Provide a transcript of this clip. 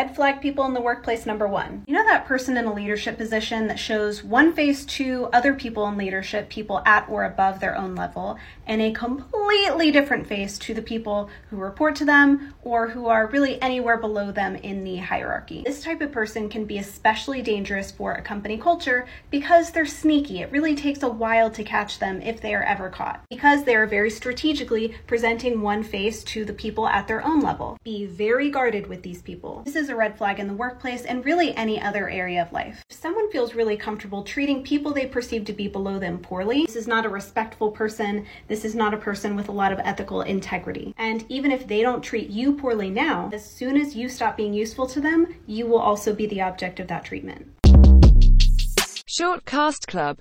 Red flag people in the workplace number one. You know that person in a leadership position that shows one face to other people in leadership, people at or above their own level, and a completely different face to the people who report to them or who are really anywhere below them in the hierarchy. This type of person can be especially dangerous for a company culture because they're sneaky. It really takes a while to catch them if they are ever caught because they are very strategically presenting one face to the people at their own level. Be very guarded with these people. This is a red flag in the workplace and really any other area of life. If someone feels really comfortable treating people they perceive to be below them poorly, this is not a respectful person. This is not a person with a lot of ethical integrity. And even if they don't treat you poorly now, as soon as you stop being useful to them, you will also be the object of that treatment. Short Cast Club